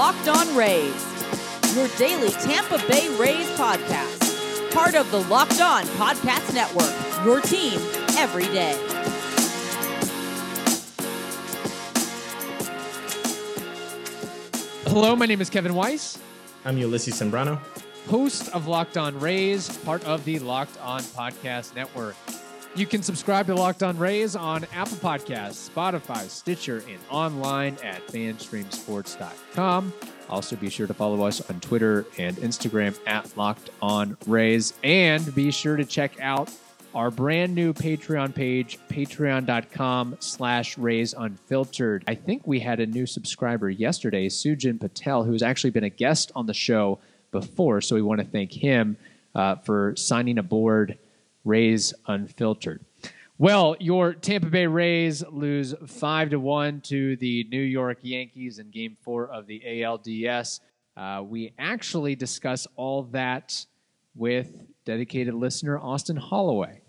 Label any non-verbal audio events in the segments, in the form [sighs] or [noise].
Locked On Rays, your daily Tampa Bay Rays podcast. Part of the Locked On Podcast Network, your team every day. Hello, my name is Kevin Weiss, I'm Ulysses Sembrano. host of Locked On Rays, part of the Locked On Podcast Network. You can subscribe to Locked On Rays on Apple Podcasts, Spotify, Stitcher, and online at fanstreamsports.com. Also, be sure to follow us on Twitter and Instagram at Locked On Rays. And be sure to check out our brand new Patreon page, patreon.com slash Rays Unfiltered. I think we had a new subscriber yesterday, Sujin Patel, who's actually been a guest on the show before. So we want to thank him uh, for signing aboard Rays Unfiltered. Well, your Tampa Bay Rays lose five to one to the New York Yankees in Game Four of the ALDS. Uh, we actually discuss all that with dedicated listener Austin Holloway.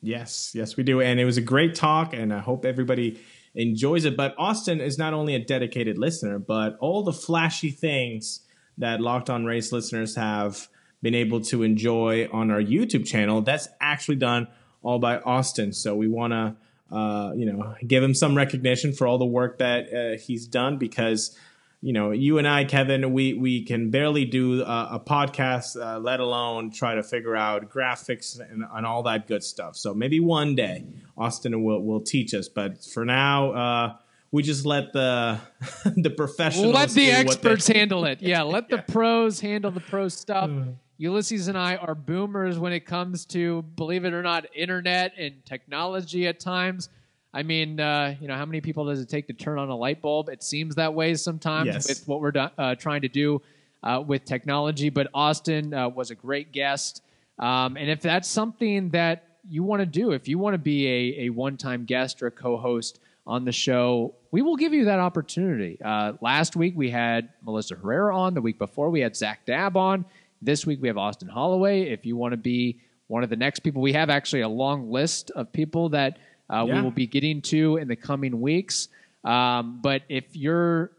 Yes, yes, we do. And it was a great talk, and I hope everybody enjoys it. But Austin is not only a dedicated listener, but all the flashy things that Locked On Rays listeners have been able to enjoy on our YouTube channel, that's actually done all by Austin. So we want to, uh, you know, give him some recognition for all the work that uh, he's done because you know, you and I, Kevin, we we can barely do a, a podcast, uh, let alone try to figure out graphics and, and, all that good stuff. So maybe one day Austin will will teach us, but for now, uh, we just let the [laughs] the professionals let the experts [laughs] handle it. Yeah, let the yeah. pros handle the pro stuff. Ulysses and I are boomers when it comes to, believe it or not, internet and technology at times. I mean, uh, you know, how many people does it take to turn on a light bulb? It seems that way sometimes yes. with what we're do- uh, trying to do uh, with technology. But Austin uh, was a great guest. Um, and if that's something that you want to do, if you want to be a, a one time guest or a co host on the show, we will give you that opportunity. Uh, last week we had Melissa Herrera on. The week before we had Zach Dabb on. This week we have Austin Holloway. If you want to be one of the next people, we have actually a long list of people that uh, yeah. we will be getting to in the coming weeks. Um, but if you're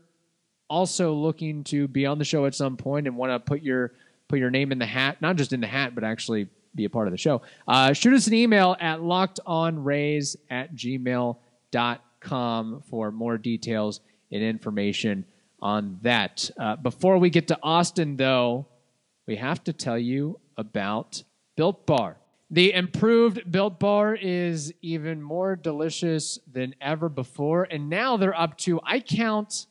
also looking to be on the show at some point and want to put your put your name in the hat, not just in the hat, but actually be a part of the show, uh, shoot us an email at lockedonrays at gmail.com for more details and information on that. Uh, before we get to Austin, though, we have to tell you about Built Bar. The improved Built Bar is even more delicious than ever before. And now they're up to, I count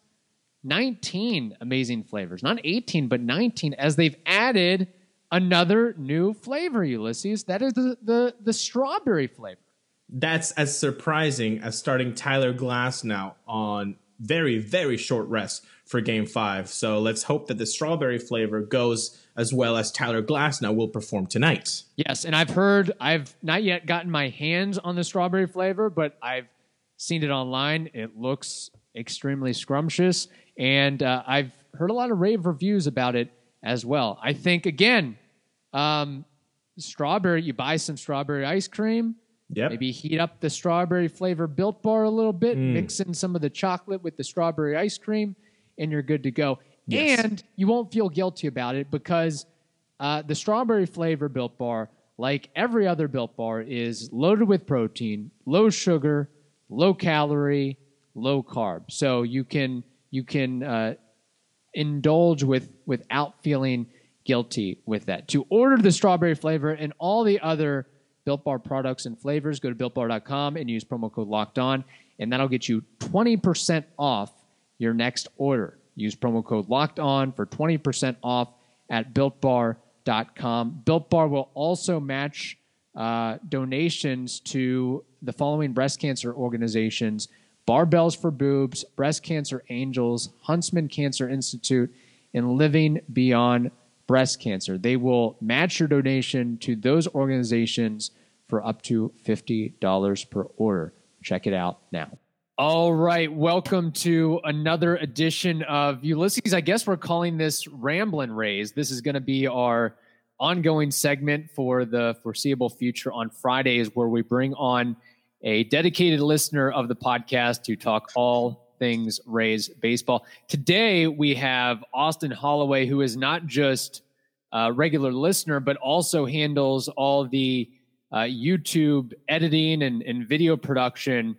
19 amazing flavors. Not 18, but 19, as they've added another new flavor, Ulysses. That is the, the, the strawberry flavor. That's as surprising as starting Tyler Glass now on very, very short rest for game five. So let's hope that the strawberry flavor goes as well as Tyler Glasnow will perform tonight. Yes, and I've heard I've not yet gotten my hands on the strawberry flavor, but I've seen it online. It looks extremely scrumptious, and uh, I've heard a lot of rave reviews about it as well. I think again, um, strawberry. You buy some strawberry ice cream. Yep. Maybe heat up the strawberry flavor built bar a little bit, mm. mix in some of the chocolate with the strawberry ice cream, and you're good to go. Yes. And you won't feel guilty about it because uh, the strawberry flavor built bar, like every other built bar, is loaded with protein, low sugar, low calorie, low carb. So you can you can uh, indulge with without feeling guilty with that. To order the strawberry flavor and all the other Built Bar products and flavors, go to builtbar.com and use promo code locked on, and that'll get you 20% off your next order. Use promo code locked on for 20% off at builtbar.com. Built Bar will also match uh, donations to the following breast cancer organizations Barbells for Boobs, Breast Cancer Angels, Huntsman Cancer Institute, and Living Beyond Breast Cancer. They will match your donation to those organizations for up to $50 per order. Check it out now. All right, welcome to another edition of Ulysses. I guess we're calling this Ramblin' Rays. This is going to be our ongoing segment for the foreseeable future on Fridays, where we bring on a dedicated listener of the podcast to talk all things Rays baseball. Today we have Austin Holloway, who is not just a regular listener, but also handles all the uh, YouTube editing and, and video production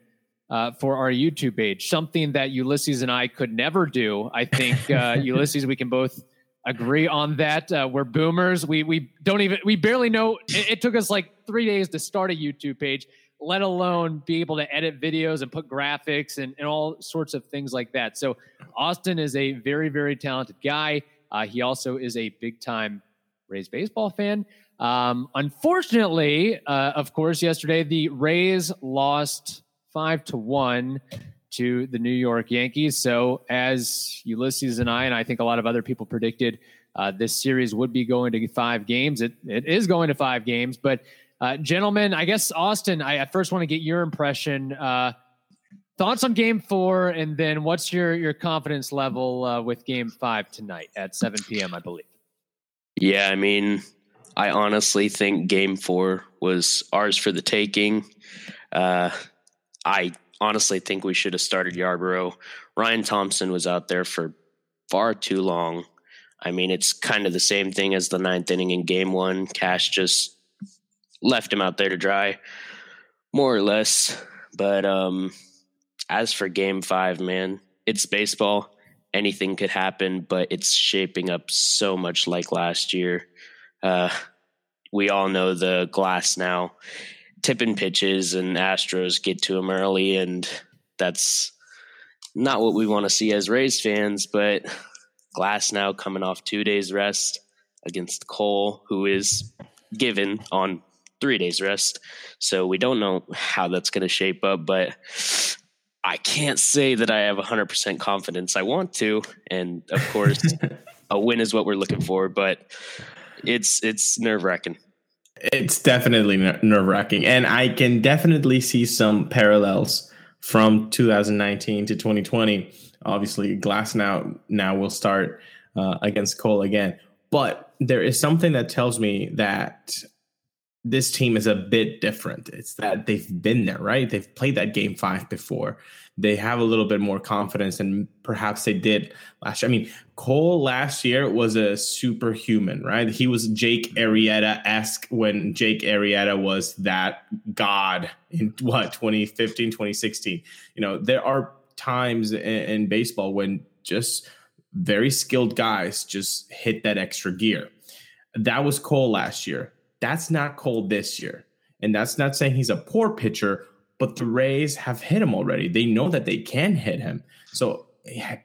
uh, for our YouTube page. Something that Ulysses and I could never do. I think uh, [laughs] Ulysses, we can both agree on that. Uh, we're boomers. We we don't even we barely know. It, it, took us like three days to start a YouTube page, let alone be able to edit videos and put graphics and, and all sorts of things like that. So Austin is a very very talented guy. Uh, he also is a big time Rays baseball fan. Um, unfortunately, uh, of course, yesterday the Rays lost five to one to the New York Yankees. So, as Ulysses and I, and I think a lot of other people predicted, uh, this series would be going to five games. It, it is going to five games. But, uh, gentlemen, I guess, Austin, I, first want to get your impression. Uh, thoughts on game four, and then what's your, your confidence level uh, with game five tonight at 7 p.m., I believe? Yeah, I mean, I honestly think game four was ours for the taking. I honestly think we should have started Yarbrough. Ryan Thompson was out there for far too long. I mean, it's kind of the same thing as the ninth inning in game one. Cash just left him out there to dry, more or less. But um, as for game five, man, it's baseball. Anything could happen, but it's shaping up so much like last year. Uh, we all know the Glasnow tipping pitches and Astros get to him early, and that's not what we want to see as Rays fans. But Glasnow coming off two days rest against Cole, who is given on three days rest. So we don't know how that's going to shape up, but I can't say that I have 100% confidence. I want to, and of course, [laughs] a win is what we're looking for, but it's it's nerve wracking. It's definitely nerve wracking, and I can definitely see some parallels from 2019 to 2020. Obviously, Glasnow now will start uh, against Cole again, but there is something that tells me that this team is a bit different. It's that they've been there, right? They've played that game five before they have a little bit more confidence than perhaps they did last year. I mean, Cole last year was a superhuman, right? He was Jake Arrieta esque when Jake Arrieta was that god in what 2015, 2016. You know, there are times in, in baseball when just very skilled guys just hit that extra gear. That was Cole last year. That's not Cole this year. And that's not saying he's a poor pitcher, but the Rays have hit him already. They know that they can hit him. So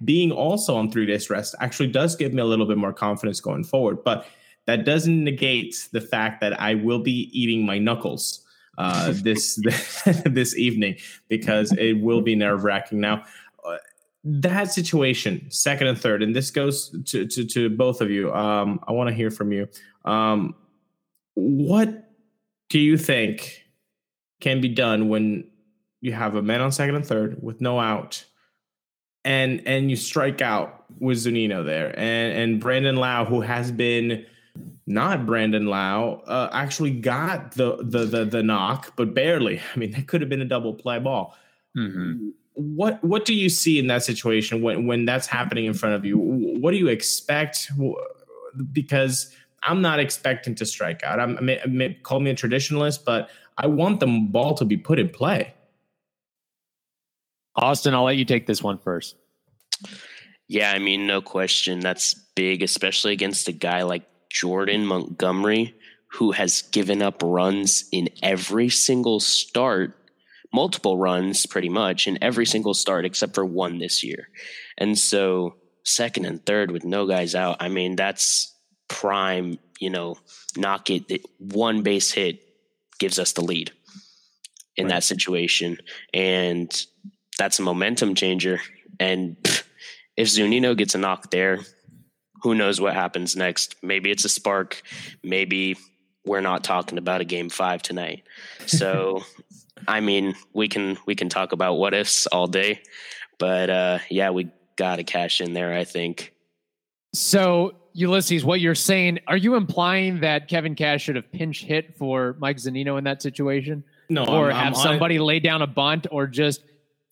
being also on three days rest actually does give me a little bit more confidence going forward. But that doesn't negate the fact that I will be eating my knuckles uh, [laughs] this [laughs] this evening because it will be nerve wracking. Now, uh, that situation, second and third, and this goes to to, to both of you. Um, I want to hear from you. Um, what do you think can be done when you have a man on second and third with no out and and you strike out with Zunino there? And and Brandon Lowe who has been not Brandon Lowe uh, actually got the, the the the knock but barely. I mean that could have been a double play ball. Mm-hmm. what what do you see in that situation when when that's happening in front of you? What do you expect? Because I'm not expecting to strike out I'm I may, call me a traditionalist but I want the ball to be put in play. Austin, I'll let you take this one first. Yeah, I mean, no question. That's big, especially against a guy like Jordan Montgomery, who has given up runs in every single start, multiple runs pretty much in every single start except for one this year. And so, second and third with no guys out, I mean, that's prime, you know, knock it, one base hit gives us the lead in right. that situation. And that's a momentum changer. And if Zunino gets a knock there, who knows what happens next? Maybe it's a spark. Maybe we're not talking about a game five tonight. So, [laughs] I mean, we can we can talk about what ifs all day, but uh, yeah, we got to cash in there. I think. So Ulysses, what you're saying, are you implying that Kevin Cash should have pinch hit for Mike Zunino in that situation? No, or I'm, have I'm somebody lay down a bunt or just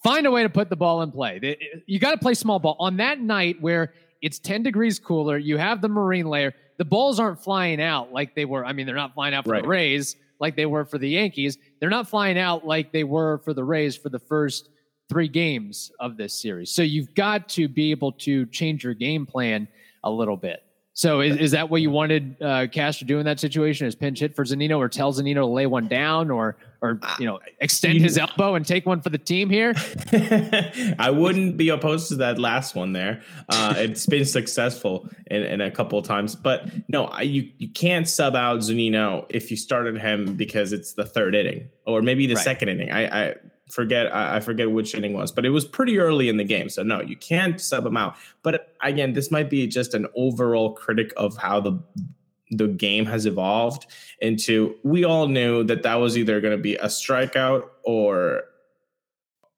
find a way to put the ball in play. You got to play small ball on that night where it's 10 degrees cooler. You have the marine layer. The balls aren't flying out like they were. I mean, they're not flying out for right. the Rays like they were for the Yankees. They're not flying out like they were for the Rays for the first three games of this series. So you've got to be able to change your game plan a little bit. So is, is that what you wanted uh, Cash to do in that situation? Is pinch hit for Zunino or tell Zunino to lay one down or or you know extend his elbow and take one for the team here? [laughs] I wouldn't be opposed to that last one there. Uh, it's been successful in, in, a couple of times, but no, I, you you can't sub out Zunino if you started him because it's the third inning or maybe the right. second inning. I, I forget I, forget which inning was, but it was pretty early in the game. So no, you can't sub him out. But again, this might be just an overall critic of how the the game has evolved into we all knew that that was either going to be a strikeout or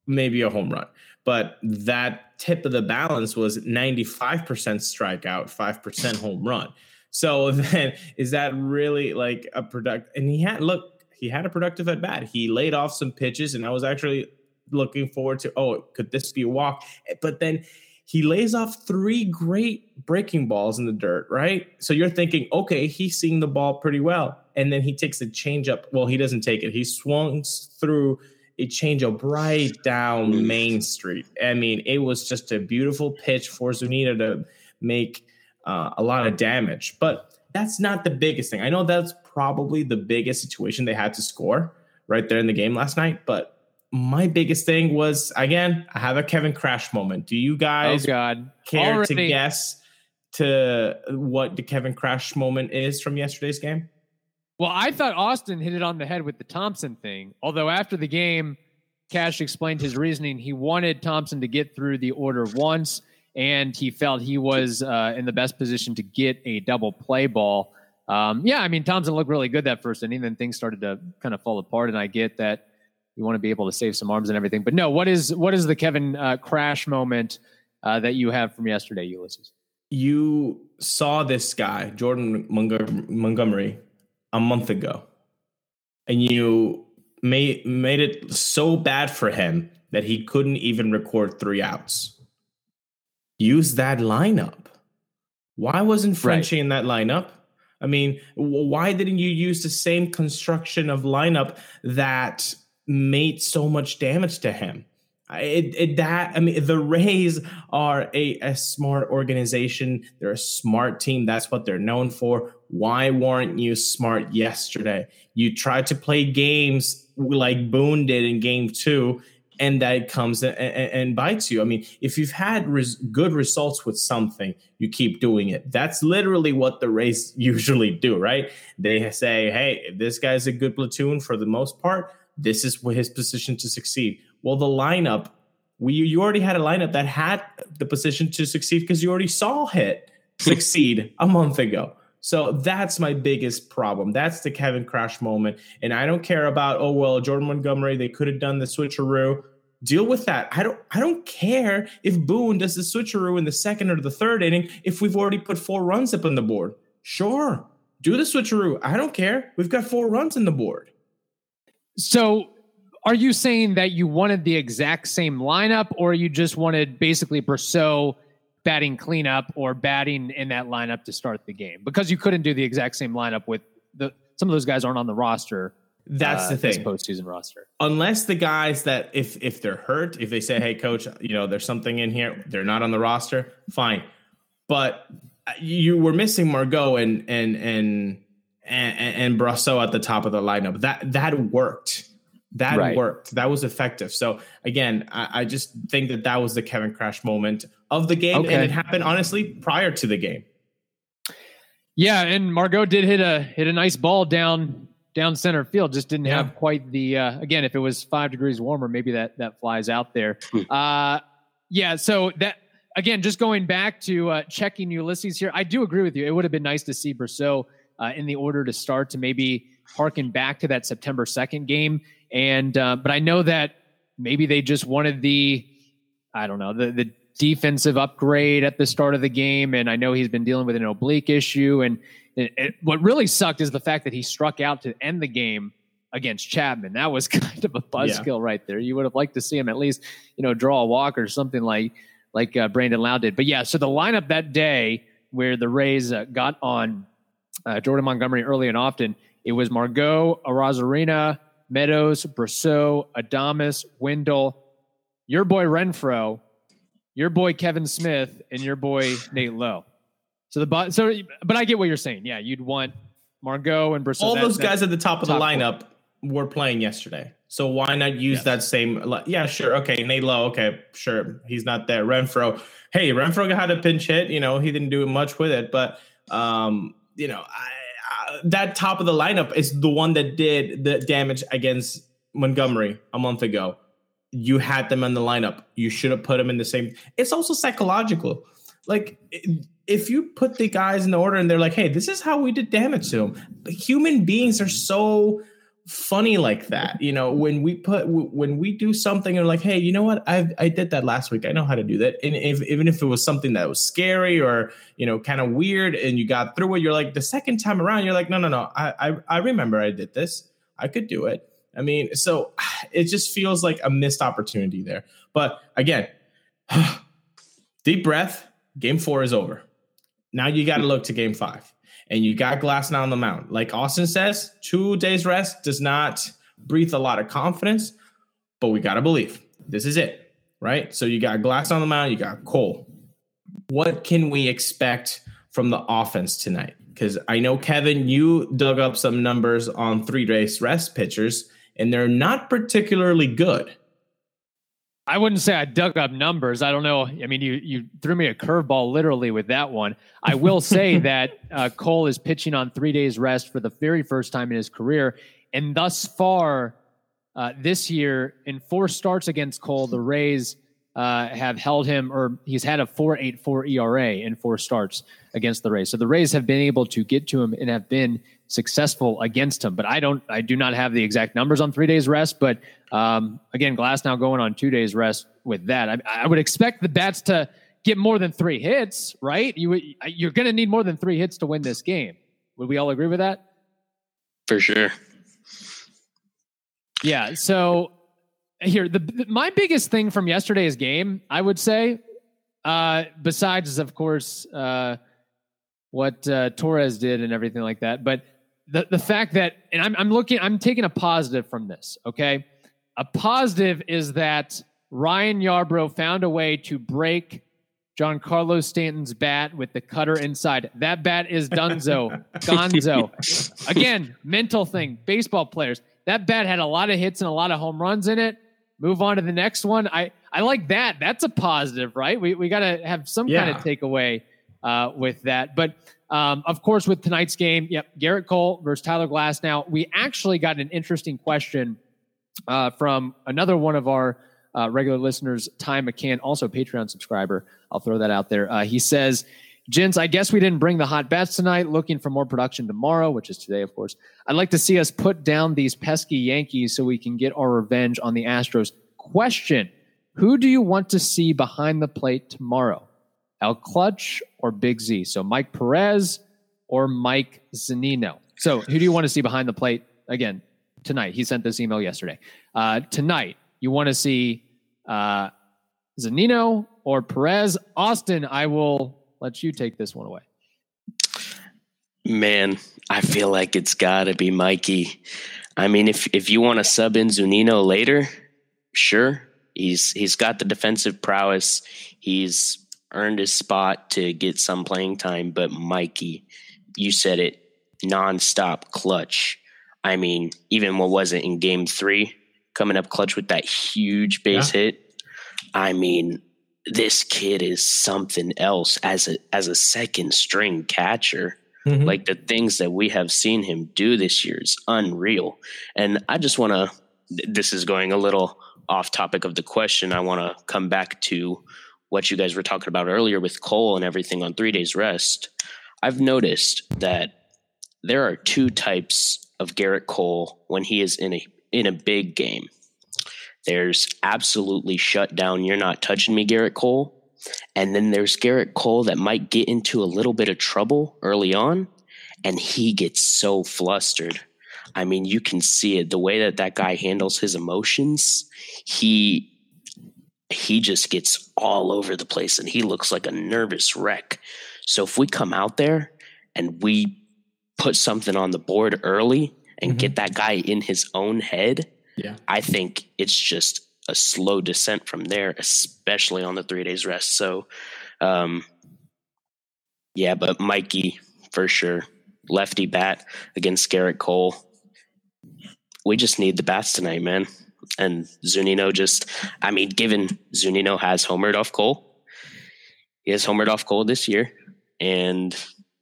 maybe a home run. But that tip of the balance was 95% strikeout, 5% home run. So [laughs] then is that really like a product? And he had look, he had a productive at bat. He laid off some pitches, and I was actually looking forward to, oh, could this be a walk? But then he lays off three great breaking balls in the dirt, right? So you're thinking, okay, he's seeing the ball pretty well. And then he takes a changeup. Well, he doesn't take it. He swings through a changeup right down Main Street. I mean, it was just a beautiful pitch for Zunino to make uh, a lot of damage. But that's not the biggest thing. I know that's probably the biggest situation they had to score right there in the game last night. But my biggest thing was again, I have a Kevin Crash moment. Do you oh, guys oh God. care Already. to guess to what the Kevin Crash moment is from yesterday's game? Well, I thought Austin hit it on the head with the Thompson thing. Although after the game, Cash explained his reasoning. He wanted Thompson to get through the order once, and he felt he was uh, in the best position to get a double play ball. Um, yeah, I mean, Thompson looked really good that first inning. Then things started to kind of fall apart, and I get that you want to be able to save some arms and everything. But no, what is what is the Kevin uh, crash moment uh, that you have from yesterday, Ulysses? You saw this guy, Jordan Montgomery, a month ago, and you made made it so bad for him that he couldn't even record three outs. Use that lineup. Why wasn't Frenchie right. in that lineup? I mean, why didn't you use the same construction of lineup that made so much damage to him? It, it, that I mean, the Rays are a, a smart organization. They're a smart team. That's what they're known for. Why weren't you smart yesterday? You tried to play games like Boone did in Game Two, and that comes and, and, bites you. I mean, if you've had res- good results with something, you keep doing it. That's literally what the Rays [laughs] usually do, right? They say, hey, this guy's a good platoon for the most part, this is his position to succeed. Well, the lineup, we you already had a lineup that had the position to succeed because you already saw Hit succeed a month ago. So that's my biggest problem. That's the Kevin Crash moment. And I don't care about, oh well, Jordan Montgomery, they could have done the switcheroo. Deal with that. I don't I don't care if Boone does the switcheroo in the second or the third inning if we've already put four runs up on the board. Sure. Do the switcheroo. I don't care. We've got four runs in the board. So are you saying that you wanted the exact same lineup or you just wanted basically Brosseau batting cleanup or batting in that lineup to start the game because you couldn't do the exact same lineup with the some of those guys aren't on the roster. That's uh, the thing. Postseason roster. Unless the guys that if if they're hurt, if they say, "Hey, coach, you know, there's something in here," they're not on the roster. Fine, but you were missing Margot and and and and, and Brosseau at the top of the lineup. That that worked. That right. worked. That was effective. So again, I, I, just think that that was the Kevin Crash moment of the game, okay. and it happened honestly prior to the game. Yeah, and Margot did hit a hit a nice ball down down center field. Just didn't yeah. have quite the uh, again. If it was five degrees warmer, maybe that that flies out there. Hmm. uh, yeah. So that again, just going back to uh, checking Ulysses here, I do agree with you. It would have been nice to see Brosseau uh, in the order to start to maybe harken back to that September second game. And uh, but I know that maybe they just wanted the I don't know the the defensive upgrade at the start of the game, and I know he's been dealing with an oblique issue. And it, it, what really sucked is the fact that he struck out to end the game against Chapman. That was [laughs] kind of a buzzkill yeah. right there. You would have liked to see him at least, you know, draw a walk or something like like uh, Brandon Lowe did. But yeah, so the lineup that day where the Rays uh, got on uh, Jordan Montgomery early and often, it was Margot, Arozarena, Meadows, Brosseau, Adames, Wendle, your boy Renfroe, your boy Kevan Smith, and your boy Nate Lowe. So the so, but I get what you're saying. Yeah, you'd want Margot and Brosseau. All that, those guys at the top of top the lineup four. were playing yesterday. So why not use yes. that same? Yeah, sure. Okay, Nate Lowe. Okay, sure. He's not there. Renfroe. Hey, Renfroe had a pinch hit. You know, he didn't do much with it, but um, you know, I, I, that top of the lineup is the one that did the damage against Montgomery a month ago. You had them in the lineup. You should have put them in the same. It's also psychological. Like if you put the guys in the order and they're like, "Hey, this is how we did damage to them." Human beings are so funny like that. You know, when we put when we do something and like, hey, you know what? I I did that last week. I know how to do that. And if, even if it was something that was scary or you know kind of weird, and you got through it, you're like the second time around, you're like, no, no, no. I I, I remember I did this. I could do it. I mean, so [sighs] it just feels like a missed opportunity there. But again, [sighs] deep breath. Game four is over. Now you got to look to game five and you got Glasnow on the mound. Like Austin says, two days rest does not breathe a lot of confidence, but we got to believe this is it, right? So you got Glass on the mound, you got Cole. What can we expect from the offense tonight? Because I know, Kevin, you dug up some numbers on three days rest pitchers, and they're not particularly good. I wouldn't say I dug up numbers. I don't know. I mean, you you threw me a curveball literally with that one. I will say [laughs] that uh, Cole is pitching on three days rest for the very first time in his career, and thus far uh, this year, in four starts against Cole, the Rays uh, have held him, or he's had a 4.84 ERA in four starts against the Rays. So the Rays have been able to get to him and have been successful against him. But I don't, I do not have the exact numbers on three days rest. But um, again, Glasnow going on two days rest with that. I, I would expect the bats to get more than three hits, right? You you're going to need more than three hits to win this game. Would we all agree with that? For sure. Yeah. So here, the my biggest thing from yesterday's game, I would say, uh, besides of course uh, what uh, Torres did and everything like that, but the the fact that and I'm I'm looking I'm taking a positive from this. Okay, a positive is that Ryan Yarbrough found a way to break Giancarlo Stanton's bat with the cutter inside. That bat is Dunzo, Gonzo. [laughs] [laughs] Again, mental thing. Baseball players. That bat had a lot of hits and a lot of home runs in it. Move on to the next one. I I like that. That's a positive, right? We we got to have some yeah. kind of takeaway uh, with that. But um, of course, with tonight's game, yep, Gerrit Cole versus Tyler Glass. Now, We actually got an interesting question uh, from another one of our uh, regular listeners, Ty McCann, also Patreon subscriber. I'll throw that out there. Uh, he says, Gents, I guess we didn't bring the hot bats tonight. Looking for more production tomorrow, which is today, of course. I'd like to see us put down these pesky Yankees so we can get our revenge on the Astros. Question Who do you want to see behind the plate tomorrow? El Clutch or Big Z. So Mike Perez or Mike Zunino. So who do you want to see behind the plate again tonight? He sent this email yesterday. Uh, tonight, you want to see uh, Zunino or Perez? Austin, I will let you take this one away. Man, I feel like it's got to be Mikey. I mean, if if you want to sub in Zunino later, sure. He's he's got the defensive prowess. He's earned his spot to get some playing time, but Mikey, you said it, nonstop clutch. I mean, even what was it in game three, coming up clutch with that huge base yeah. hit. I mean, this kid is something else as a as a second string catcher. Mm-hmm. Like the things that we have seen him do this year is unreal. And I just want to this is going a little off topic of the question. I want to come back to what you guys were talking about earlier with Cole and everything on three days rest, I've noticed that there are two types of Gerrit Cole when he is in a in a big game. There's absolutely shut down, you're not touching me, Gerrit Cole. And then there's Gerrit Cole that might get into a little bit of trouble early on, and he gets so flustered. I mean, you can see it the way that that guy handles his emotions. He he just gets all over the place and he looks like a nervous wreck. So if we come out there and we put something on the board early and Mhm. get that guy in his own head, Yeah. I think it's just a slow descent from there, especially on the three days rest. So, um, yeah, but Mikey for sure, lefty bat against Gerrit Cole. We just need the bats tonight, man. And Zunino just, I mean, given Zunino has homered off Cole, he has homered off Cole this year, and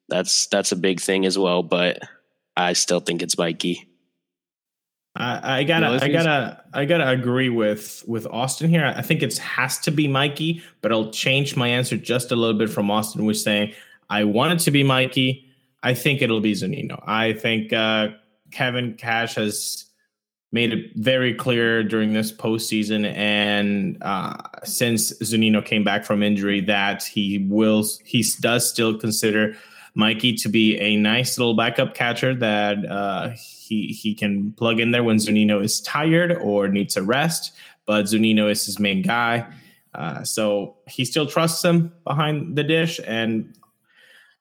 that's that's a big thing as well. But I still think it's Mikey. I, I gotta, I gotta, I gotta agree with with Austin here. I think it has to be Mikey, but I'll change my answer just a little bit from Austin, which saying I want it to be Mikey. I think it'll be Zunino. I think uh, Kevin Cash has made it very clear during this postseason, and uh, since Zunino came back from injury, that he will, he does still consider Mikey to be a nice little backup catcher that uh, he he can plug in there when Zunino is tired or needs a rest. But Zunino is his main guy, uh, so he still trusts him behind the dish, and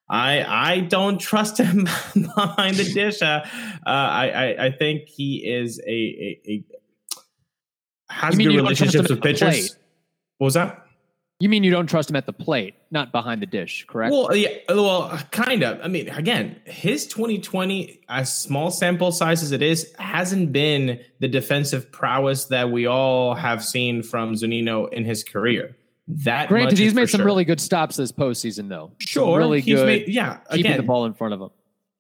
I I don't trust him [laughs] behind the dish. Uh, uh, I, I I think he is a a, a has You good relationships with pitchers. What was that? You mean you don't trust him at the plate, not behind the dish, correct? Well, yeah, well, kind of. I mean, again, his 2020, as small sample size as it is, hasn't been the defensive prowess that we all have seen from Zunino in his career. That Granted, much he's made some sure. really good stops this postseason, though. Some sure, really he's good made- yeah, keeping again, the ball in front of him.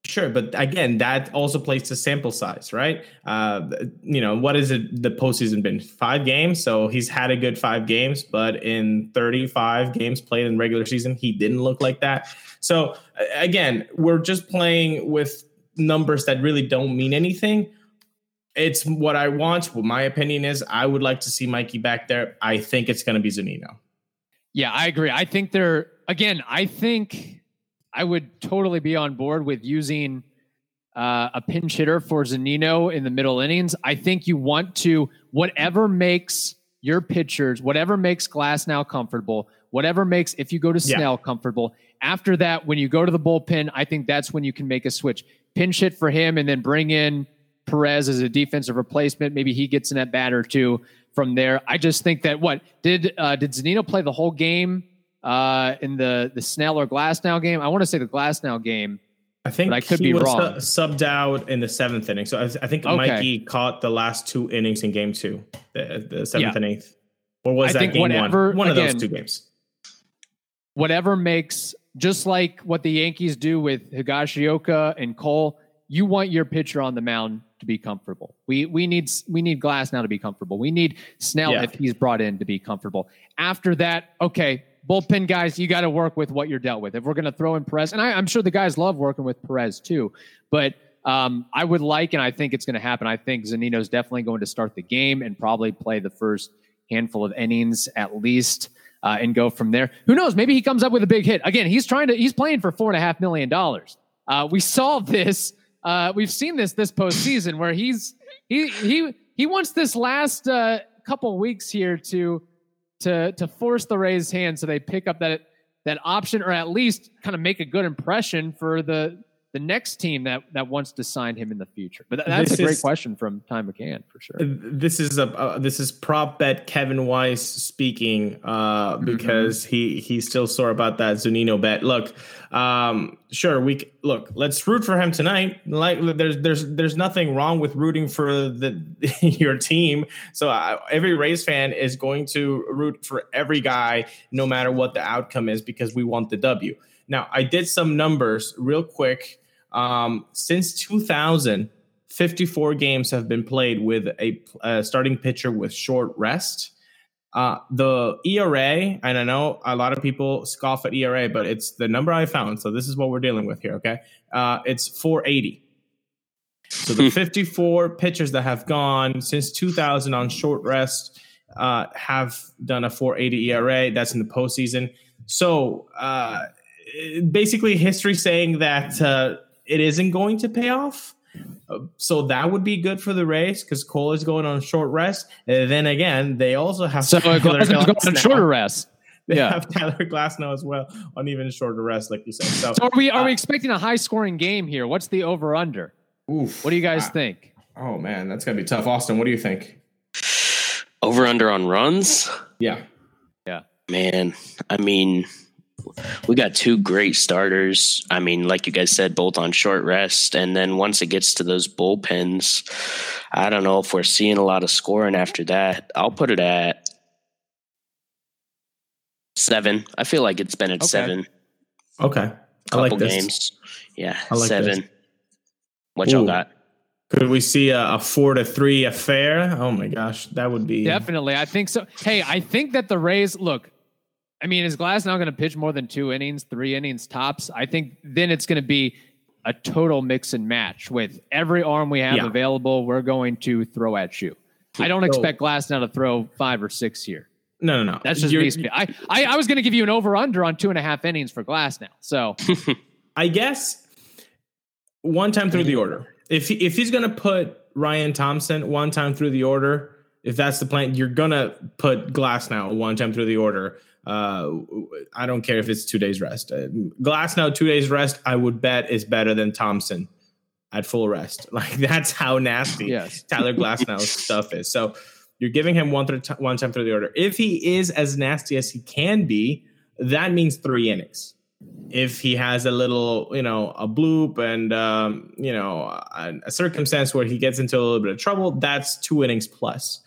Sure, but again, that also plays to sample size, right? Uh, you know, what is it? The postseason been five games, so he's had a good five games, but in 35 games played in regular season, he didn't look like that. So again, we're just playing with numbers that really don't mean anything. It's what I want. What my opinion is, I would like to see Mikey back there. I think it's going to be Zunino. Yeah, I agree. I think they're again. I think I would totally be on board with using uh, a pinch hitter for Zunino in the middle innings. I think you want to whatever makes your pitchers, whatever makes Glasnow comfortable, whatever makes if you go to Yeah. Snell comfortable. After that, when you go to the bullpen, I think that's when you can make a switch. Pinch hit for him, and then bring in Perez as a defensive replacement. Maybe he gets in that bat or two from there. I just think that what did uh, did Zunino play the whole game uh, in the the Snell or Glasnow game? I want to say the Glasnow game. I think I could he be was wrong. su- subbed out in the seventh inning. So I, I think Okay. Mikey caught the last two innings in game two, the, the seventh Yeah. and eighth. Or was I that think game whatever- one? One of again- those two games. Whatever makes just like what the Yankees do with Higashioka and Cole, you want your pitcher on the mound to be comfortable. We we need we need Glasnow to be comfortable. We need Snell Yeah. if he's brought in to be comfortable. After that, okay, bullpen guys, you got to work with what you're dealt with. If we're going to throw in Perez, and I, I'm sure the guys love working with Perez too, but um, I would like, and I think it's going to happen. I think Zunino's definitely going to start the game and probably play the first handful of innings at least. Uh, and go from there. Who knows? Maybe he comes up with a big hit. Again, he's trying to. He's playing for four and a half million dollars. Uh, we saw [laughs] this. Uh, we've seen this this postseason where he's he he he wants this last uh, couple weeks here to to to force the Rays' hand so they pick up that that option or at least kind of make a good impression for the the next team that that wants to sign him in the future. But that's This a great is- question from Ty McCann for sure. This is a uh, this is prop bet Kevin Weiss speaking uh, Mm-hmm. because he he's still sore about that Zunino bet. Look, um, sure we look. Let's root for him tonight. Like there's there's there's nothing wrong with rooting for the [laughs] your team. So uh, every Rays fan is going to root for every guy, no matter what the outcome is, because we want the W. Now I did some numbers real quick. Um, since 2000. 54 games have been played with a uh, starting pitcher with short rest. Uh, the ERA, and I know a lot of people scoff at ERA, but it's the number I found. So this is what we're dealing with here. Okay, uh, it's 480. So the 54 pitchers that have gone since 2000 on short rest uh, have done a 480 ERA. That's in the postseason. So uh, basically, history saying that uh, it isn't going to pay off. Uh, so that would be good for the Rays because Cole is going on short rest. And then again, they also have So Tyler Glasnow's going on now. shorter rest. They Yeah. have Tyler Glasnow as well on even shorter rest, like you said. So, So are we are we Uh, expecting a high scoring game here? What's the over under? oof. What do you guys Uh, think? Oh man, that's gonna be tough. Austin, what do you think? Over under on runs? Yeah. Yeah. Man, I mean, we got two great starters. I mean, like you guys said, both on short rest. And then once it gets to those bullpens, I don't know if we're seeing a lot of scoring after that. I'll put it at seven. I feel like it's been at Okay. seven Okay. I couple like this. games. Yeah, I like seven. this. What y'all got? Could we see a, a four to three affair? Oh my gosh, that would be Definitely. I think so. Hey, I think that the Rays look. I mean, is Glasnow going to pitch more than two innings, three innings tops? I think then it's going to be a total mix and match with every arm we have Yeah. available. We're going to throw at you. I don't expect Glasnow to throw five or six here. No, no, no. That's just me. I, I I was going to give you an over under on two and a half innings for Glasnow. So [laughs] I guess one time through the order. If he, if he's gonna put Ryan Thompson one time through the order, if that's the plan, you're gonna put Glasnow one time through the order. Uh, I don't care if it's two days rest. Uh, Glasnow two days rest. I would bet is better than Thompson at full rest. [laughs] Like that's how nasty Yes. Tyler Glasnow's [laughs] stuff is. So you're giving him one through one time through the order. If he is as nasty as he can be, that means three innings. If he has a little, you know, a bloop and um, you know a, a circumstance where he gets into a little bit of trouble, that's two innings plus.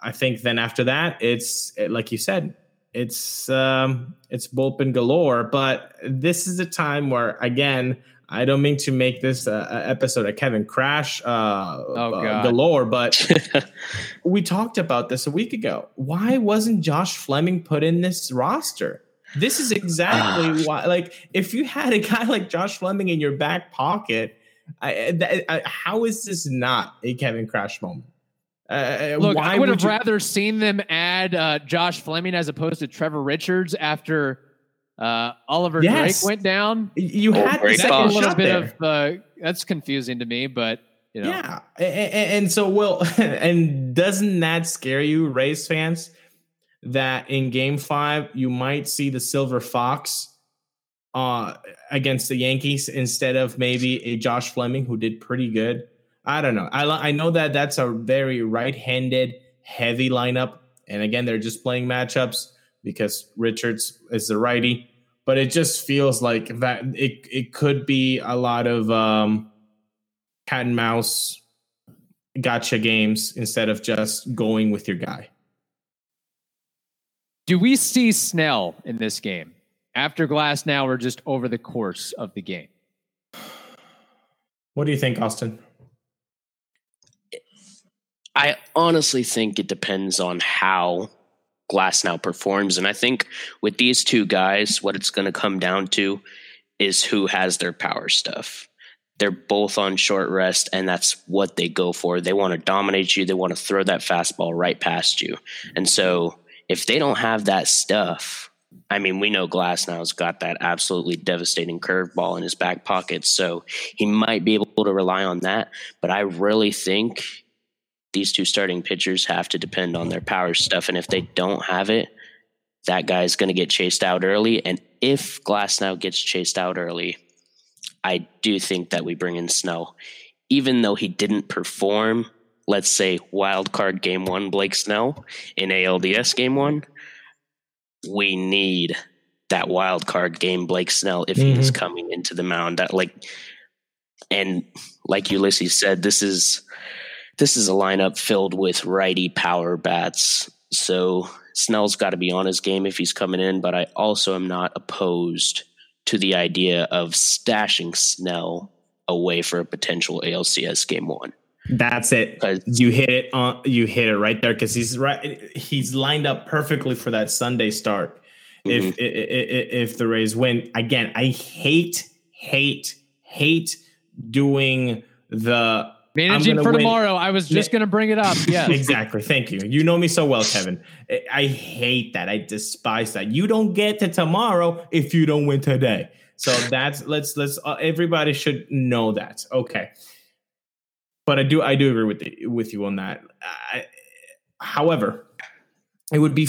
I think then after that, it's like you said, it's um, it's bullpen galore. But this is a time where again, I don't mean to make this uh, a episode of Kevin Crash uh, Oh, uh, galore, but [laughs] we talked about this a week ago. Why wasn't Josh Fleming put in this roster? This is exactly why. Like, if you had a guy like Josh Fleming in your back pocket, I, th- I, how is this not a Kevin Crash moment? Uh, look, why I would have you- rather seen them add uh, Josh Fleming as opposed to Trevor Richards after uh, Oliver Yes. Drake went down. You Oh, had the great second a little bit there. of uh, that's confusing to me, but you know, Yeah, A- a- and, so well, [laughs] and doesn't that scare you, Rays fans? That in Game Five you might see the Silver Fox uh, against the Yankees instead of maybe a Josh Fleming who did pretty good. I don't know. I I know that that's a very right-handed heavy lineup, and again they're just playing matchups because Richards is the righty. But it just feels like that it it could be a lot of um, cat and mouse gotcha games instead of just going with your guy. do we see Snell in this game after Glasnow or just over the course of the game? What do you think, Austin? I honestly think it depends on how Glasnow performs. And I think with these two guys, what it's going to come down to is who has their power stuff. They're both on short rest, and that's what they go for. They want to dominate you, they want to throw that fastball right past you. And so if they don't have that stuff, I mean, we know Glasnow's got that absolutely devastating curveball in his back pocket. So he might be able to rely on that. But I really think these two starting pitchers have to depend on their power stuff. And if they don't have it, that guy's going to get chased out early. And if Glasnow gets chased out early, I do think that we bring in Snow. Even though he didn't perform, let's say wild card game one, Blake Snell in ALDS game one, we need that wild card game, Blake Snell, if he is mm-hmm. coming into the mound. That like, and like Ulysses said, this is this is a lineup filled with righty power bats. So Snell's got to be on his game if he's coming in, but I also am not opposed to the idea of stashing Snell away for a potential ALCS game one. That's it. You hit it on. You hit it right there because he's right. He's lined up perfectly for that Sunday start. If mm-hmm. i- i- i- if the Rays win again, I hate, hate, hate doing the Managing for win. tomorrow. I was just going to bring it up. [laughs] Yeah. exactly. Thank you. You know me so well, Kevin. I- hate that. I despise that. You don't get to tomorrow if you don't win today. So [laughs] that's let's let's uh, everybody should know that. Okay. but I do I do agree with the, with you on that. I, however, it would be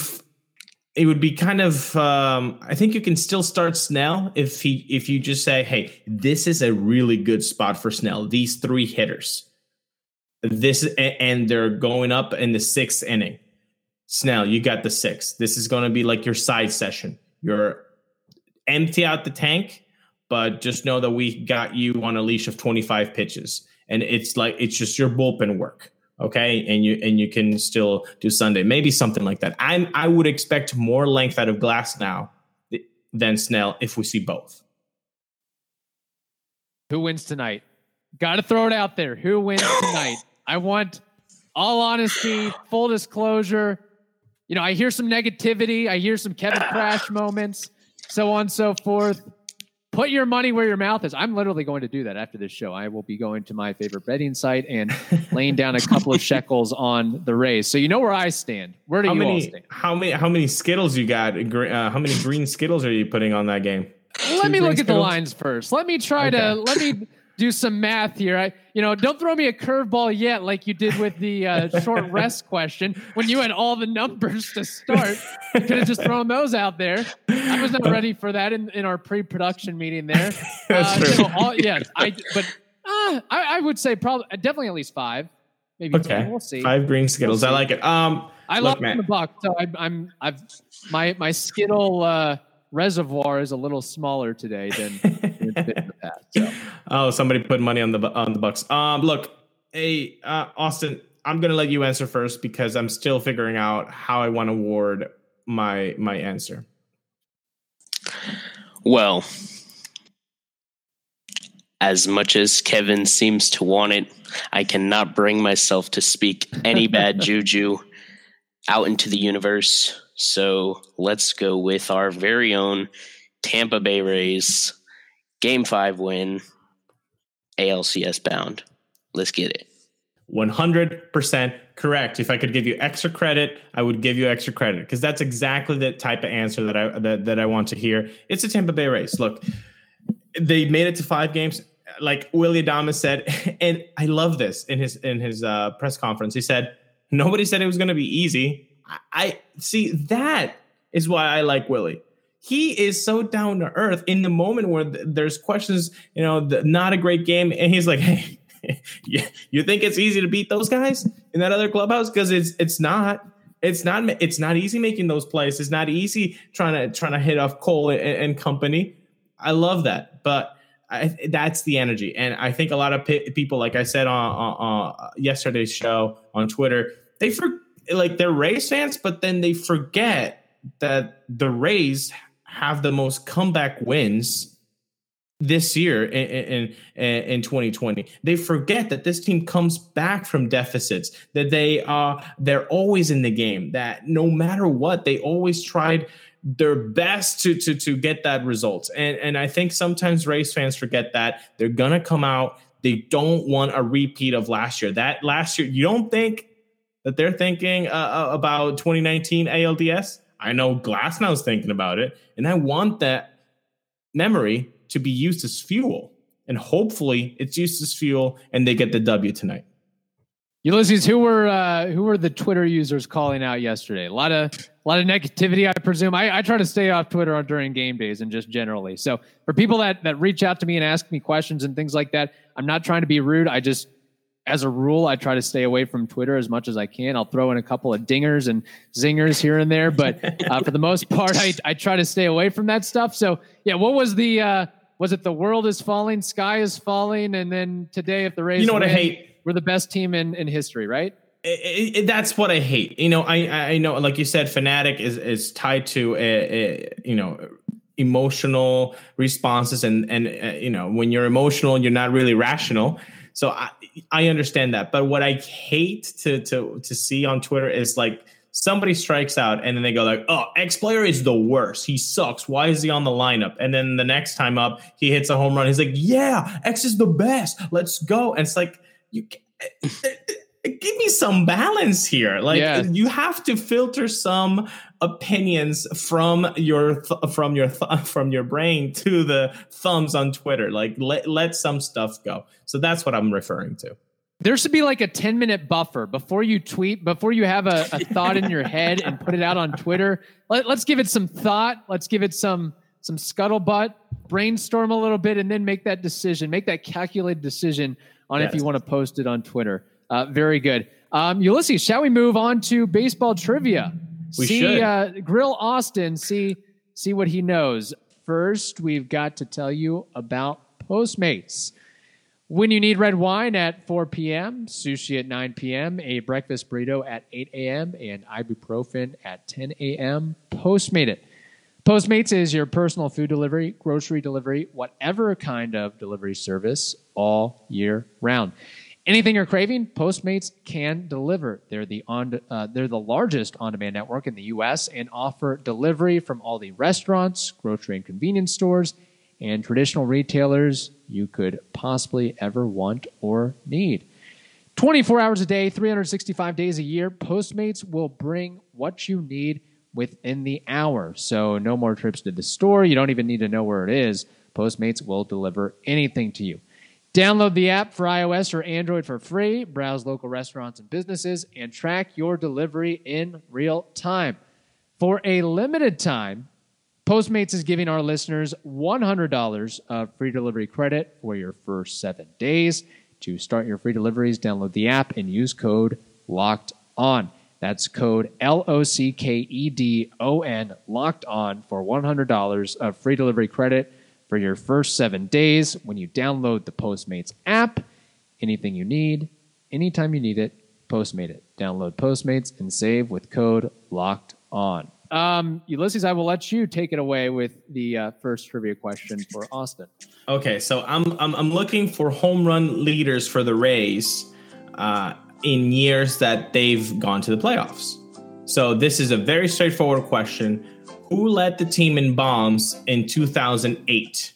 it would be kind of um, I think you can still start Snell if he if you just say, hey, this is a really good spot for Snell. These three hitters, this and they're going up in the sixth inning. Snell, you got the sixth. This is going to be like your side session. You're empty out the tank, but just know that we got you on a leash of 25 pitches. And it's like it's just your bullpen work okay? And you and you can still do sunday. Maybe something like that. I i would expect more length out of Glasnow than snell if we see both. Who wins tonight? Gotta throw it out there. Who wins tonight [laughs] i want all honesty full disclosure you know i hear some negativity i hear some kevin crash moments so on and so forth put your money where your mouth is. I'm literally going to do that after this show. I will be going to my favorite betting site and laying down a couple of [laughs] shekels on the Rays. So you know where I stand. Where do how you many, all stand? How many how many Skittles you got? Uh, how many green Skittles are you putting on that game? Let Two me look Skittles? at the lines first. Let me try okay. to let me do some math here. I, you know, don't throw me a curveball yet, like you did with the uh, short rest [laughs] question when you had all the numbers to start. You could have just thrown those out there. I was not ready for that in, in our pre-production meeting there. [laughs] That's uh, true. all, yes, I. But uh, I, I, would say probably definitely at least five, maybe okay. 10. We'll see. Five green Skittles. We'll I like it. Um, I look, love the buck, so I, I'm I've my my Skittle uh, reservoir is a little smaller today than, [laughs] than the past. So. [laughs] Oh, somebody put money on the on the Bucks. Um, look, hey, uh, Austin, I'm gonna let you answer first because I'm still figuring out how I want to word my my answer. Well, as much as Kevin seems to want it, I cannot bring myself to speak any bad [laughs] juju out into the universe. So let's go with our very own Tampa Bay Rays game five win, ALCS bound. Let's get it. 100% correct. If I could give you extra credit, I would give you extra credit because that's exactly the type of answer that I that, that I want to hear. It's a Tampa Bay Rays. Look, they made it to five games. Like Willie Adames said, [laughs] and I love this in his in his uh, press conference. He said, "Nobody said it was going to be easy. I see that is why I like Willie. He is so down to earth in the moment where there's questions, you know, not a great game, and he's like, [laughs] "Hey, you think it's easy to beat those guys in that other clubhouse? Because it's it's not. It's not. It's not easy making those plays. It's not easy trying to trying to hit off Cole and, and company. I love that, but I, that's the energy, and I think a lot of p- people, like I said on, on, on uh, yesterday's show on Twitter, they for like they're Rays fans, but then they forget that the Rays have the most comeback wins this year in, in, in 2020 they forget that this team comes back from deficits that they are they're always in the game that no matter what they always tried their best to to to get that result. And and i think sometimes Rays fans forget that they're gonna come out. They don't want a repeat of last year. That last year you don't think that they're thinking uh, uh about 2019 ALDS. I know Glasnow's thinking about it, and I want that memory to be used as fuel. And hopefully, it's used as fuel, and they get the W tonight. Ulysses, who were uh, who were the Twitter users calling out yesterday? A lot of a lot of negativity, I presume. I, I try to stay off Twitter during game days and just generally. So for people that that reach out to me and ask me questions and things like that, I'm not trying to be rude. I just as a rule, I try to stay away from Twitter as much as I can. I'll throw in a couple of dingers and zingers here and there, but uh, for the most part, I, I try to stay away from that stuff. So, yeah, what was the uh, was it the world is falling, sky is falling, and then today, if the Rays, you know what win, I hate, we're the best team in in history, right? It, it, that's what I hate. You know, I I know, like you said, fanatic is is tied to a, a you know emotional responses, and and uh, you know when you're emotional, you're not really rational. So I, I understand that, but what I hate to to to see on Twitter is like somebody strikes out and then they go like, "Oh, X player is the worst. He sucks. Why is he on the lineup?" And then the next time up, he hits a home run. He's like, "Yeah, X is the best. Let's go." And it's like you give me some balance here. Like yes. you have to filter some opinions from your th- from your th- [laughs] from your brain to the thumbs on Twitter. Like let let some stuff go. So that's what I'm referring to. There should be like a 10 minute buffer before you tweet, before you have a, a thought in your head and put it out on Twitter. Let, let's give it some thought. Let's give it some some scuttlebutt, brainstorm a little bit, and then make that decision. Make that calculated decision on if you want to post it on Twitter. Uh, very good. Um, Ulysses, shall we move on to baseball trivia? We see, should. Uh, Grill Austin, see see what he knows. First, we've got to tell you about Postmates. When you need red wine at 4 p.m., sushi at 9 p.m., a breakfast burrito at 8 a.m., and ibuprofen at 10 a.m., Postmate it. Postmates is your personal food delivery, grocery delivery, whatever kind of delivery service all year round. Anything you're craving, Postmates can deliver. They're the on uh, they're the largest on-demand network in the U.S. and offer delivery from all the restaurants, grocery and convenience stores, and traditional retailers you could possibly ever want or need. 24 hours a day, 365 days a year, Postmates will bring what you need within the hour. So, no more trips to the store. You don't even need to know where it is. Postmates will deliver anything to you. Download the app for iOS or Android for free, browse local restaurants and businesses, and track your delivery in real time. For a limited time, Postmates is giving our listeners $100 of free delivery credit for your first seven days. To start your free deliveries, download the app and use code LOCKED ON. That's code L O C K E D O N, locked on for $100 of free delivery credit for your first seven days when you download the Postmates app. Anything you need, anytime you need it, Postmate it. Download Postmates and save with code LOCKED ON. Um, Ulysses, I will let you take it away with the uh, first trivia question for Austin. Okay, so I'm I'm, I'm looking for home run leaders for the Rays uh, in years that they've gone to the playoffs. So this is a very straightforward question. Who led the team in bombs in 2008?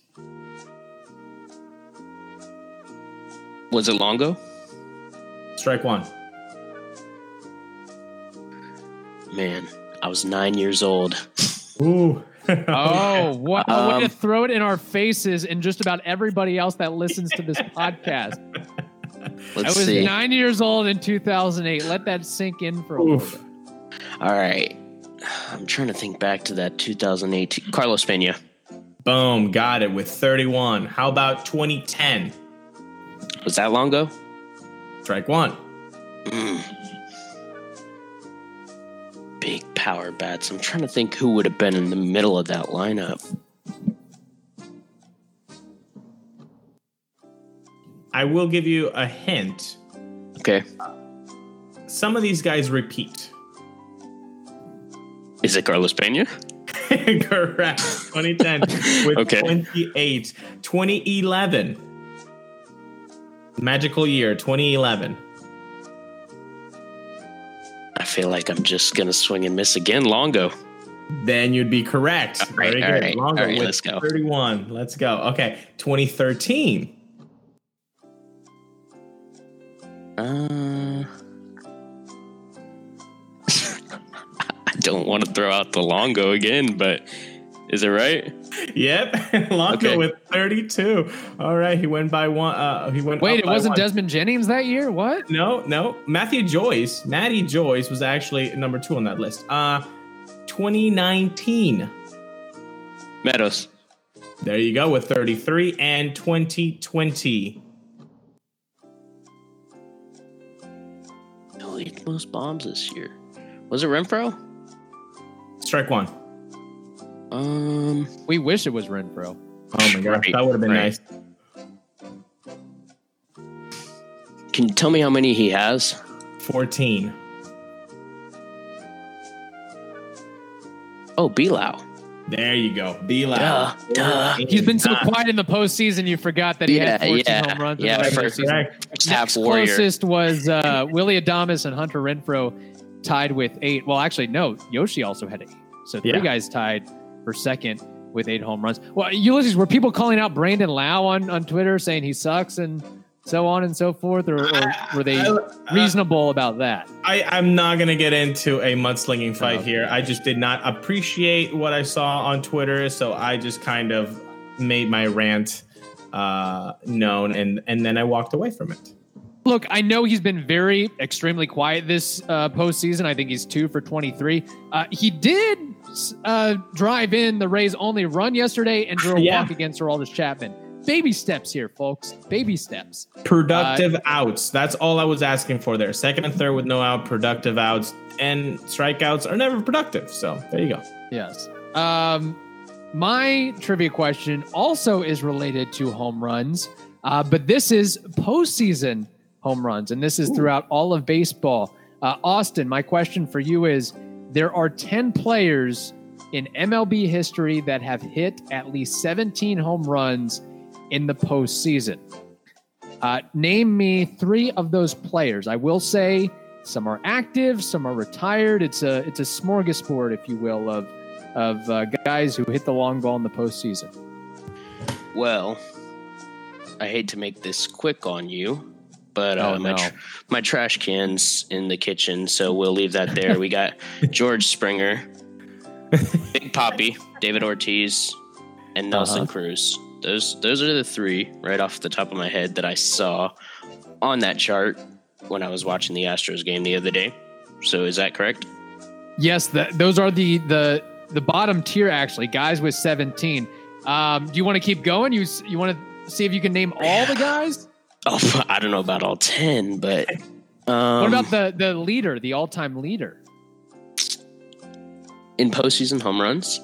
Was it Longo? Strike one. Man, I was nine years old. Ooh. [laughs] Oh, what a way Um, to throw it in our faces and just about everybody else that listens to this podcast. I Let's was see. nine years old in 2008. Let that sink in for a little bit. All right. I'm trying to think back to that 2018. Carlos Pena. Boom, got it with 31. How about 2010? Was that Longo? Strike one. Mm. Big power bats. I'm trying to think who would have been in the middle of that lineup. I will give you a hint. Okay. Some of these guys repeat. Is it Carlos Pena? [laughs] Correct. 2010 [laughs] with Okay. 28. 2011. Magical year 2011. I feel like I'm just going to swing and miss again. Longo. Then you'd be correct. All right, Very all good. right, Longo all right, with let's go. 31. Let's go. Okay. 2013. Uh, don't want to throw out the Longo again, but is it right? Yep. [laughs] Longo Okay. with 32. All right. He went by one. Uh, he went Wait, it wasn't one. Desmond Jennings that year? What? No, no. Matthew Joyce, Matty Joyce was actually number two on that list. Uh 2019. Meadows. There you go with 33 and 2020. Who hit most bombs this year? Was it Renfroe? Strike one. Um, We wish it was Renfroe. Oh my gosh, Right, that would have been right. nice. can you tell me how many he has? 14. Oh, Belau. There you go. Be Duh, loud. duh. He's been so quiet in the postseason, you forgot that he Yeah, had 14 yeah, home runs yeah, in the regular for- season. correct. First half Next warrior. closest was uh, Willie Adames and Hunter Renfroe tied with eight. Well, actually, no. Yoshi also had eight. So three Yeah. guys tied for second with eight home runs. Well, Ulysses, were people calling out Brandon Lowe on, on Twitter saying he sucks and so on and so forth? Or, or were they reasonable about that? I, I'm not going to get into a mudslinging fight Oh. here. I just did not appreciate what I saw on Twitter, so I just kind of made my rant uh, known, and, and then I walked away from it. Look, I know he's been very extremely quiet this uh, postseason. I think he's two for 23. Uh, he did uh, drive in the Rays' only run yesterday and drew a Yeah. walk against Aroldis Chapman. Baby steps here, folks. Baby steps. Productive outs. That's all I was asking for there. Second and third with no out, productive outs. And strikeouts are never productive. So there you go. Yes. Um, my trivia question also is related to home runs, uh, but this is postseason home runs, and this is throughout all of baseball. Uh, Austin, my question for you is there are 10 players in MLB history that have hit at least 17 home runs in the postseason. Uh, name me three of those players. I will say some are active, some are retired. It's a it's a smorgasbord, if you will, of of uh, guys who hit the long ball in the postseason. Well, I hate to make this quick on you, but uh, Oh, my no. tr- my trash cans in the kitchen, so we'll leave that there. we got [laughs] George Springer, Big Poppy, David Ortiz, and Nelson Uh-huh. Cruz. Those those are the three right off the top of my head that I saw on that chart when I was watching the Astros game the other day. So is that correct? Yes, the, those are the the the bottom tier actually, guys with 17. Um, do you want to keep going? You you want to see if you can name all the guys? Oh, I don't know about all ten, but [laughs] um, what about the the leader, the all time leader? in postseason home runs?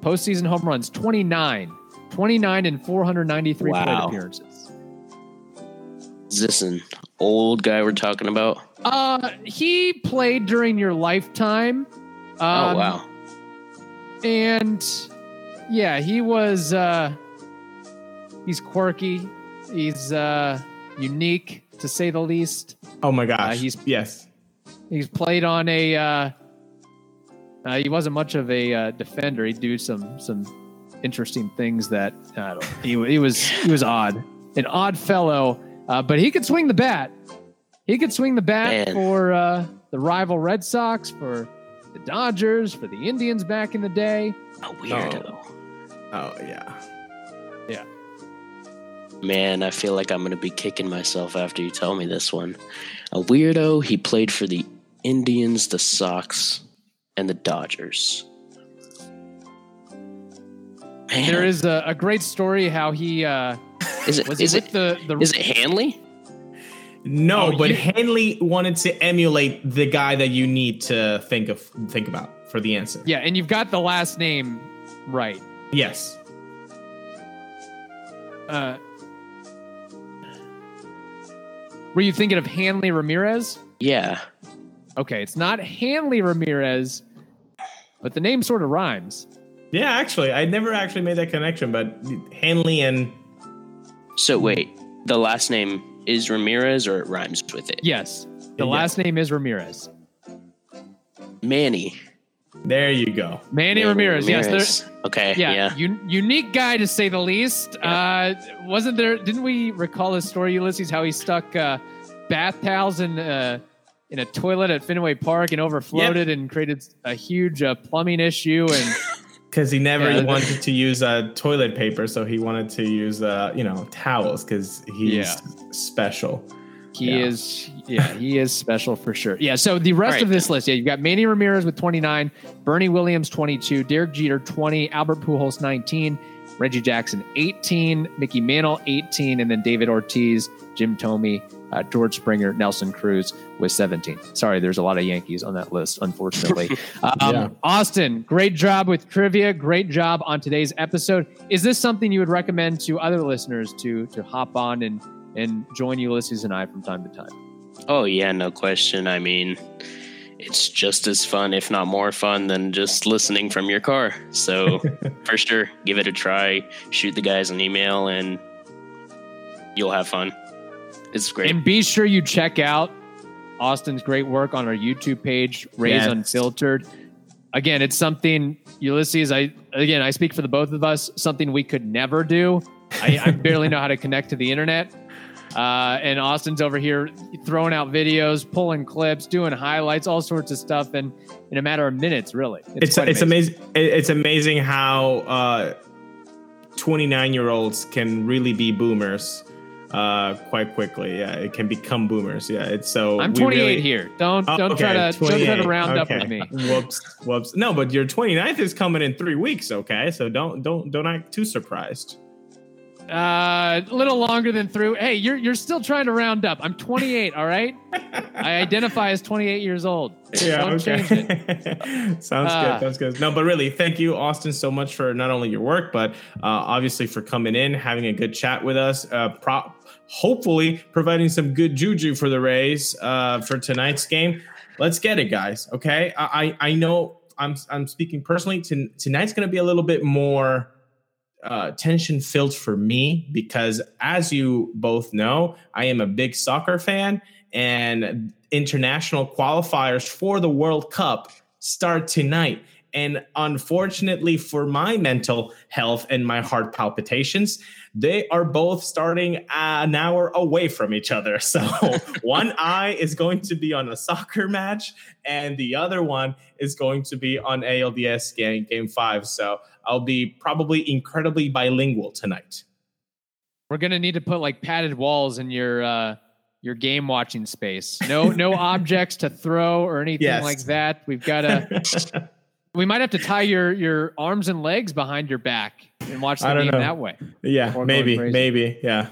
Postseason home runs 29, 29 and 493 plate Wow. appearances. Is this an old guy we're talking about? Uh, he played during your lifetime. Um, oh wow. and yeah, he was. uh He's quirky. He's uh unique to say the least. Oh my gosh. Uh, he's- yes. He's played on a. Uh, uh, he wasn't much of a uh, defender. He'd do some some interesting things that I don't. He, he was he was odd, an odd fellow, uh, but he could swing the bat. He could swing the bat Man. for uh, the rival Red Sox, for the Dodgers, for the Indians back in the day. A weirdo. Oh yeah. Man, I feel like I'm going to be kicking myself after you tell me this one. A weirdo, he played for the Indians, the Sox, and the Dodgers. Man, There is a, a great story how he uh, is it was is it with the the is it Hanley? No, Oh, but you- Hanley wanted to emulate the guy that you need to think of think about for the answer. yeah, and you've got the last name right. Yes. Uh, were you thinking of Hanley Ramirez? Yeah. Okay, it's not Hanley Ramirez, but the name sort of rhymes. Yeah, actually, I never actually made that connection, but Hanley and So wait, the last name is Ramirez or it rhymes with it? Yes, the Yeah. last name is Ramirez. Manny. There you go. Manny, Manny Ramirez. Yes, Ramirez. there. Okay. Yeah, Yeah. Un- unique guy to say the least. Uh, wasn't there? Didn't we recall his story, Ulysses? How he stuck uh, bath towels in uh, in a toilet at Fenway Park and overflowed and created a huge uh, plumbing issue and. [laughs] Because he never Yeah. wanted to use uh, toilet paper, so he wanted to use uh, you know towels because he's Yeah. special. He Yeah. is, yeah, he is special for sure. Yeah. So the rest All right. of this list, yeah, you've got Manny Ramirez with 29, Bernie Williams 22, Derek Jeter 20, Albert Pujols 19, Reggie Jackson 18, Mickey Mantle 18, and then David Ortiz, Jim Thome, uh, George Springer, Nelson Cruz with 17. Sorry, there's a lot of Yankees on that list, unfortunately. [laughs] um, Yeah. Austin, great job with trivia. Great job on today's episode. Is this something you would recommend to other listeners to to hop on and and join Ulysses and I from time to time? Oh yeah, no question. I mean, it's just as fun, if not more fun, than just listening from your car. So [laughs] for sure, give it a try. Shoot the guys an email, and you'll have fun. It's great. And be sure you check out Austin's great work on our YouTube page, Rays Yes. Unfiltered. Again, it's something Ulysses. I again, I speak for the both of us. Something we could never do. I, I barely know how to connect to the internet. Uh, and Austin's over here throwing out videos, pulling clips, doing highlights, all sorts of stuff, and in a matter of minutes, really. It's quite it's amazing. It's amazing how 29 year olds can really be boomers uh, quite quickly. Yeah, it can become boomers. Yeah, it's so. I'm 28 really- here. Don't Oh, don't try okay, to don't try to 28. round up Okay. with me. Whoops, whoops. No, but your 29th is coming in three weeks. Okay, so don't don't don't act too surprised. Uh, a little longer than through. Hey, you're you're still trying to round up. I'm 28. All right. I identify as 28 years old. Yeah, Don't change it. okay. [laughs] sounds Ah. good. Sounds good. No, but really, thank you, Austin, so much for not only your work, but uh, obviously for coming in, having a good chat with us. Uh, pro- hopefully, providing some good juju for the Rays uh, for tonight's game. Let's get it, guys. Okay, I I, I know I'm I'm speaking personally. To, tonight's going to be a little bit more uh, tension filled for me because, as you both know, I am a big soccer fan, and international qualifiers for the World Cup start tonight. And unfortunately for my mental health and my heart palpitations, they are both starting an hour away from each other. [laughs] So [laughs] one eye is going to be on a soccer match, and the other one is going to be on ALDS game, game five. So I'll be probably incredibly bilingual tonight. We're gonna need to put like padded walls in your uh, your game watching space. No no [laughs] objects to throw or anything Yes. like that. We've got to. [laughs] we might have to tie your your arms and legs behind your back and watch the game know. that way. yeah, maybe, maybe, yeah.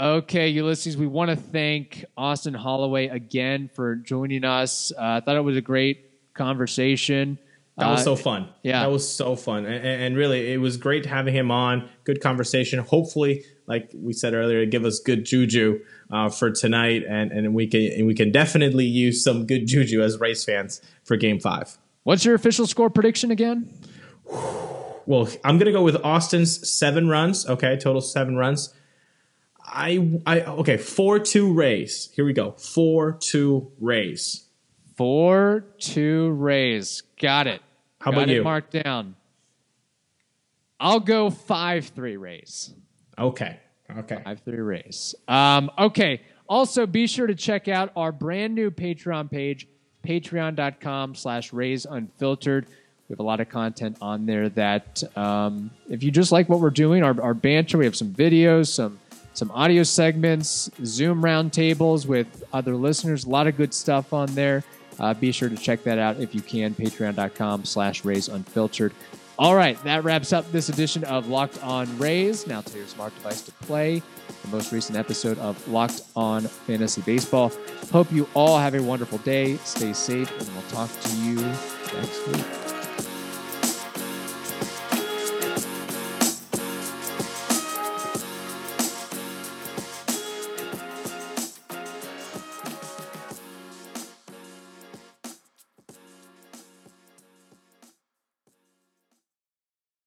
Okay, Ulysses, we want to thank Austin Holloway again for joining us. Uh, I thought it was a great conversation. That was Uh, so fun. yeah. that was so fun, and, and really, it was great having him on. Good conversation. Hopefully, like we said earlier, give us good juju uh, for tonight, and and we can and we can definitely use some good juju as Rays fans for Game Five. What's your official score prediction again? [sighs] Well, I'm gonna go with Austin's seven runs. Okay, total seven runs. I I okay four two Rays. Here we go. Four two Rays. Four two Rays. Got it. How Got about it you? Marked down. I'll go five three Rays. Okay. Okay. Five three Rays. Um, okay. Also, be sure to check out our brand new Patreon page, patreon.com slash Rays Unfiltered. We have a lot of content on there that um, if you just like what we're doing, our, our banter, we have some videos, some some audio segments, Zoom roundtables with other listeners, a lot of good stuff on there. Uh, be sure to check that out if you can, patreon.com slash Rays Unfiltered. All right, that wraps up this edition of Locked On Rays. Now to your smart device to play the most recent episode of Locked On Fantasy Baseball. Hope you all have a wonderful day. Stay safe, and we'll talk to you next week.